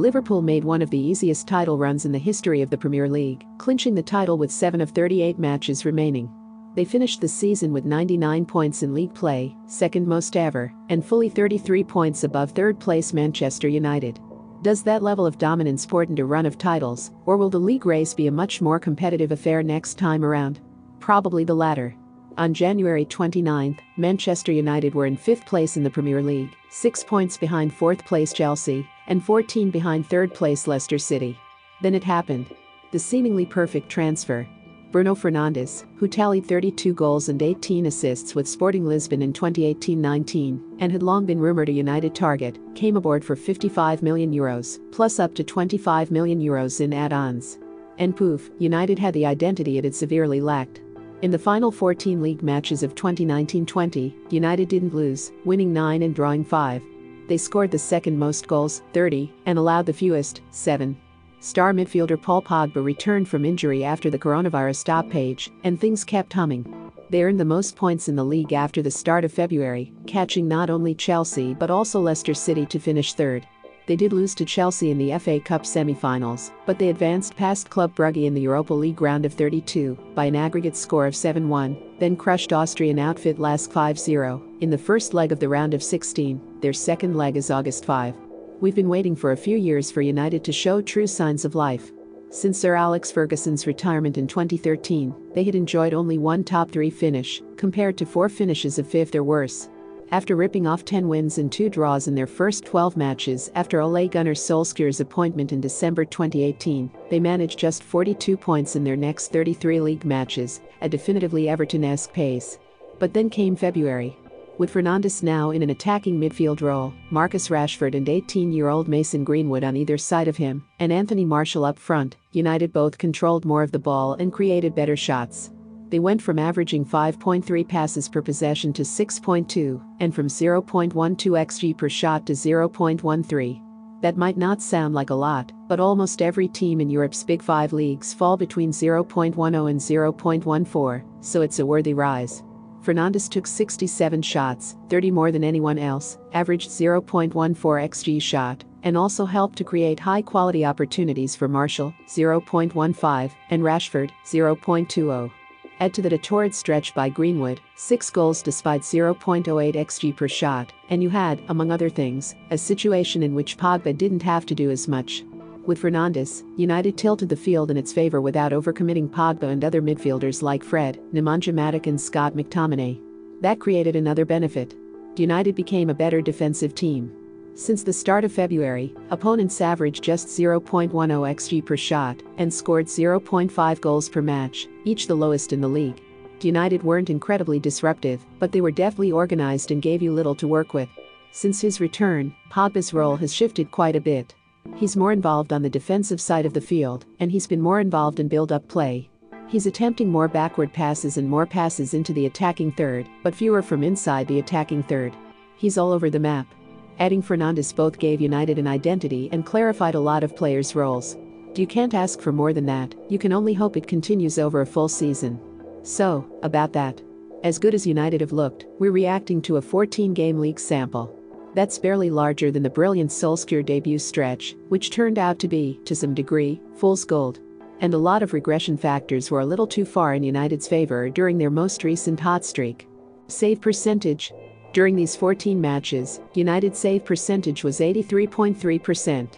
Liverpool made one of the easiest title runs in the history of the Premier League, clinching the title with 7 of 38 matches remaining. They finished the season with 99 points in league play, second most ever, and fully 33 points above third place Manchester United. Does that level of dominance portend a run of titles, or will the league race be a much more competitive affair next time around? Probably the latter. On January 29, Manchester United were in fifth place in the Premier League, six points behind fourth place Chelsea, and 14 behind third place Leicester City. Then it happened. The seemingly perfect transfer. Bruno Fernandes, who tallied 32 goals and 18 assists with Sporting Lisbon in 2018-19 and had long been rumored a United target, came aboard for 55 million euros, plus up to 25 million euros in add-ons. And poof, United had the identity it had severely lacked. In the final 14 league matches of 2019-20, United didn't lose, winning 9 and drawing 5. They scored the second most goals, 30, and allowed the fewest, 7. Star midfielder Paul Pogba returned from injury after the coronavirus stoppage, and things kept humming. They earned the most points in the league after the start of February, catching not only Chelsea but also Leicester City to finish third. They did lose to Chelsea in the FA Cup semi-finals, but they advanced past Club Brugge in the Europa League round of 32 by an aggregate score of 7-1, then crushed Austrian outfit LASK 5-0 in the first leg of the round of 16. Their second leg is August 5. We've been waiting for a few years for United to show true signs of life. Since Sir Alex Ferguson's retirement in 2013, they had enjoyed only one top three finish, compared to four finishes of fifth or worse. After ripping off 10 wins and 2 draws in their first 12 matches after Ole Gunnar Solskjaer's appointment in December 2018, they managed just 42 points in their next 33 league matches, a definitively Everton-esque pace. But then came February. With Fernandes now in an attacking midfield role, Marcus Rashford and 18-year-old Mason Greenwood on either side of him, and Anthony Martial up front, United both controlled more of the ball and created better shots. They went from averaging 5.3 passes per possession to 6.2, and from 0.12 xg per shot to 0.13. That might not sound like a lot, but almost every team in Europe's Big Five leagues fall between 0.10 and 0.14, so it's a worthy rise. Fernandes took 67 shots, 30 more than anyone else, averaged 0.14 xg shot, and also helped to create high quality opportunities for Martial, 0.15, and Rashford, 0.20. Add to a torrid stretch by Greenwood, 6 goals despite 0.08 xg per shot, and you had, among other things, a situation in which Pogba didn't have to do as much. With Fernandes, United tilted the field in its favor without overcommitting Pogba and other midfielders like Fred, Nemanja Matic and Scott McTominay. That created another benefit. United became a better defensive team. Since the start of February, opponents averaged just 0.10 xg per shot and scored 0.5 goals per match, each the lowest in the league. United weren't incredibly disruptive, but they were deftly organized and gave you little to work with. Since his return, Pogba's role has shifted quite a bit. He's more involved on the defensive side of the field, and he's been more involved in build-up play. He's attempting more backward passes and more passes into the attacking third, but fewer from inside the attacking third. He's all over the map. Adding Fernandes both gave United an identity and clarified a lot of players' roles. You can't ask for more than that, you can only hope it continues over a full season. So, about that. As good as United have looked, we're reacting to a 14 game league sample. That's barely larger than the brilliant Solskjaer debut stretch, which turned out to be, to some degree, fool's gold. And a lot of regression factors were a little too far in United's favor during their most recent hot streak. Save percentage, during these 14 matches, United save percentage was 83.3%.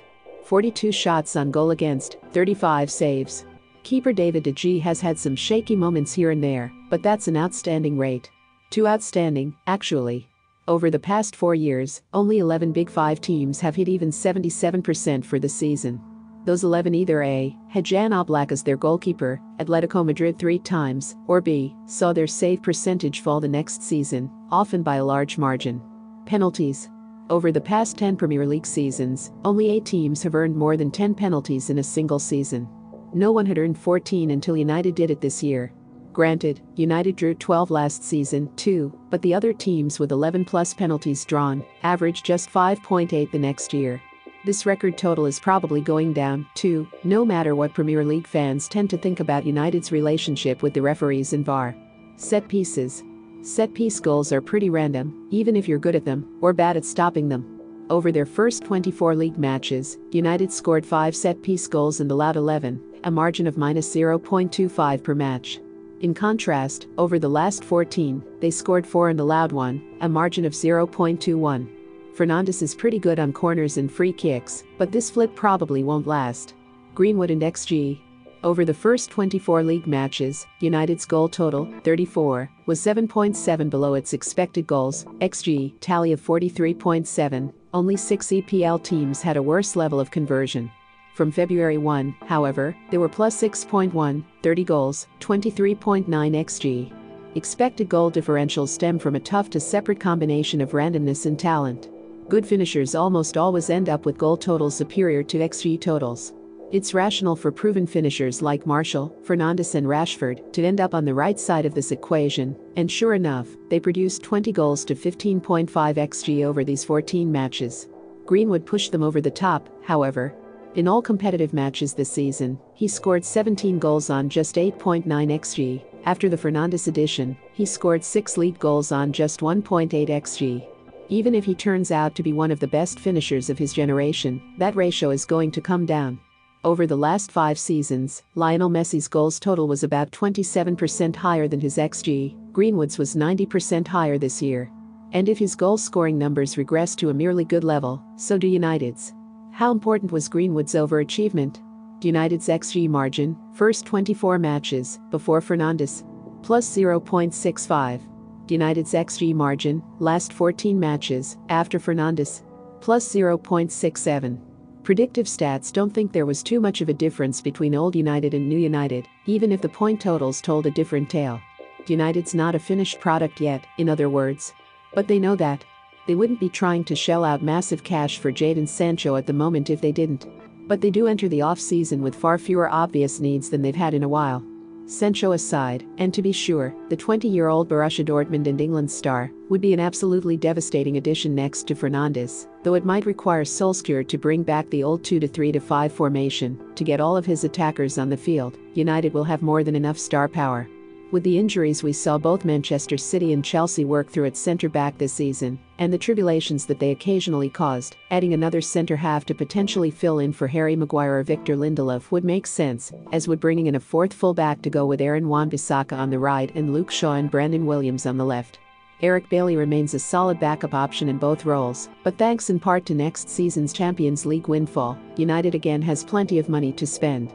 42 shots on goal against, 35 saves. Keeper David De Gea has had some shaky moments here and there, but that's an outstanding rate. Too outstanding, actually. Over the past four years, only 11 Big Five teams have hit even 77% for the season. Those 11 either A. had Jan Oblak as their goalkeeper, Atletico Madrid three times, or B. saw their save percentage fall the next season, often by a large margin. Penalties. Over the past 10 Premier League seasons, only 8 teams have earned more than 10 penalties in a single season. No one had earned 14 until United did it this year. Granted, United drew 12 last season, too, but the other teams with 11 plus penalties drawn averaged just 5.8 the next year. This record total is probably going down, too, no matter what Premier League fans tend to think about United's relationship with the referees and VAR. Set pieces. Set piece goals are pretty random, even if you're good at them, or bad at stopping them. Over their first 24 league matches, United scored 5 set piece goals and allowed 11, a margin of minus 0.25 per match. In contrast, over the last 14, they scored 4 and allowed 1, a margin of 0.21. Fernandes is pretty good on corners and free kicks, but this flip probably won't last. Greenwood and XG. Over the first 24 league matches, United's goal total, 34, was 7.7 below its expected goals, XG, tally of 43.7. Only six EPL teams had a worse level of conversion. From February 1, however, they were plus 6.1, 30 goals, 23.9 xg. Expected goal differentials stem from a tough to separate combination of randomness and talent. Good finishers almost always end up with goal totals superior to xg totals. It's rational for proven finishers like Martial, Fernandes, and Rashford to end up on the right side of this equation, and sure enough, they produced 20 goals to 15.5 xg over these 14 matches. Greenwood pushed them over the top, however, in all competitive matches this season, he scored 17 goals on just 8.9 xg. After the Fernandes addition, he scored 6 league goals on just 1.8 xg. Even if he turns out to be one of the best finishers of his generation, that ratio is going to come down. Over the last five seasons, Lionel Messi's goals total was about 27% higher than his XG, Greenwood's was 90% higher this year. And if his goal scoring numbers regress to a merely good level, so do United's. How important was Greenwood's overachievement? United's XG margin, first 24 matches, before Fernandes, plus 0.65. United's XG margin, last 14 matches, after Fernandes, plus 0.67. Predictive stats don't think there was too much of a difference between Old United and New United, even if the point totals told a different tale. United's not a finished product yet, in other words. But they know that. They wouldn't be trying to shell out massive cash for Jadon Sancho at the moment if they didn't. But they do enter the off-season with far fewer obvious needs than they've had in a while. Sancho aside, and to be sure, the 20-year-old Borussia Dortmund and England star would be an absolutely devastating addition next to Fernandes, though it might require Solskjaer to bring back the old 2-3-5 formation to get all of his attackers on the field. United will have more than enough star power. With the injuries we saw both Manchester City and Chelsea work through at centre back this season, and the tribulations that they occasionally caused, adding another centre half to potentially fill in for Harry Maguire or Victor Lindelof would make sense, as would bringing in a fourth fullback to go with Aaron Wan-Bissaka on the right and Luke Shaw and Brandon Williams on the left. Eric Bailly remains a solid backup option in both roles, but thanks in part to next season's Champions League windfall, United again has plenty of money to spend.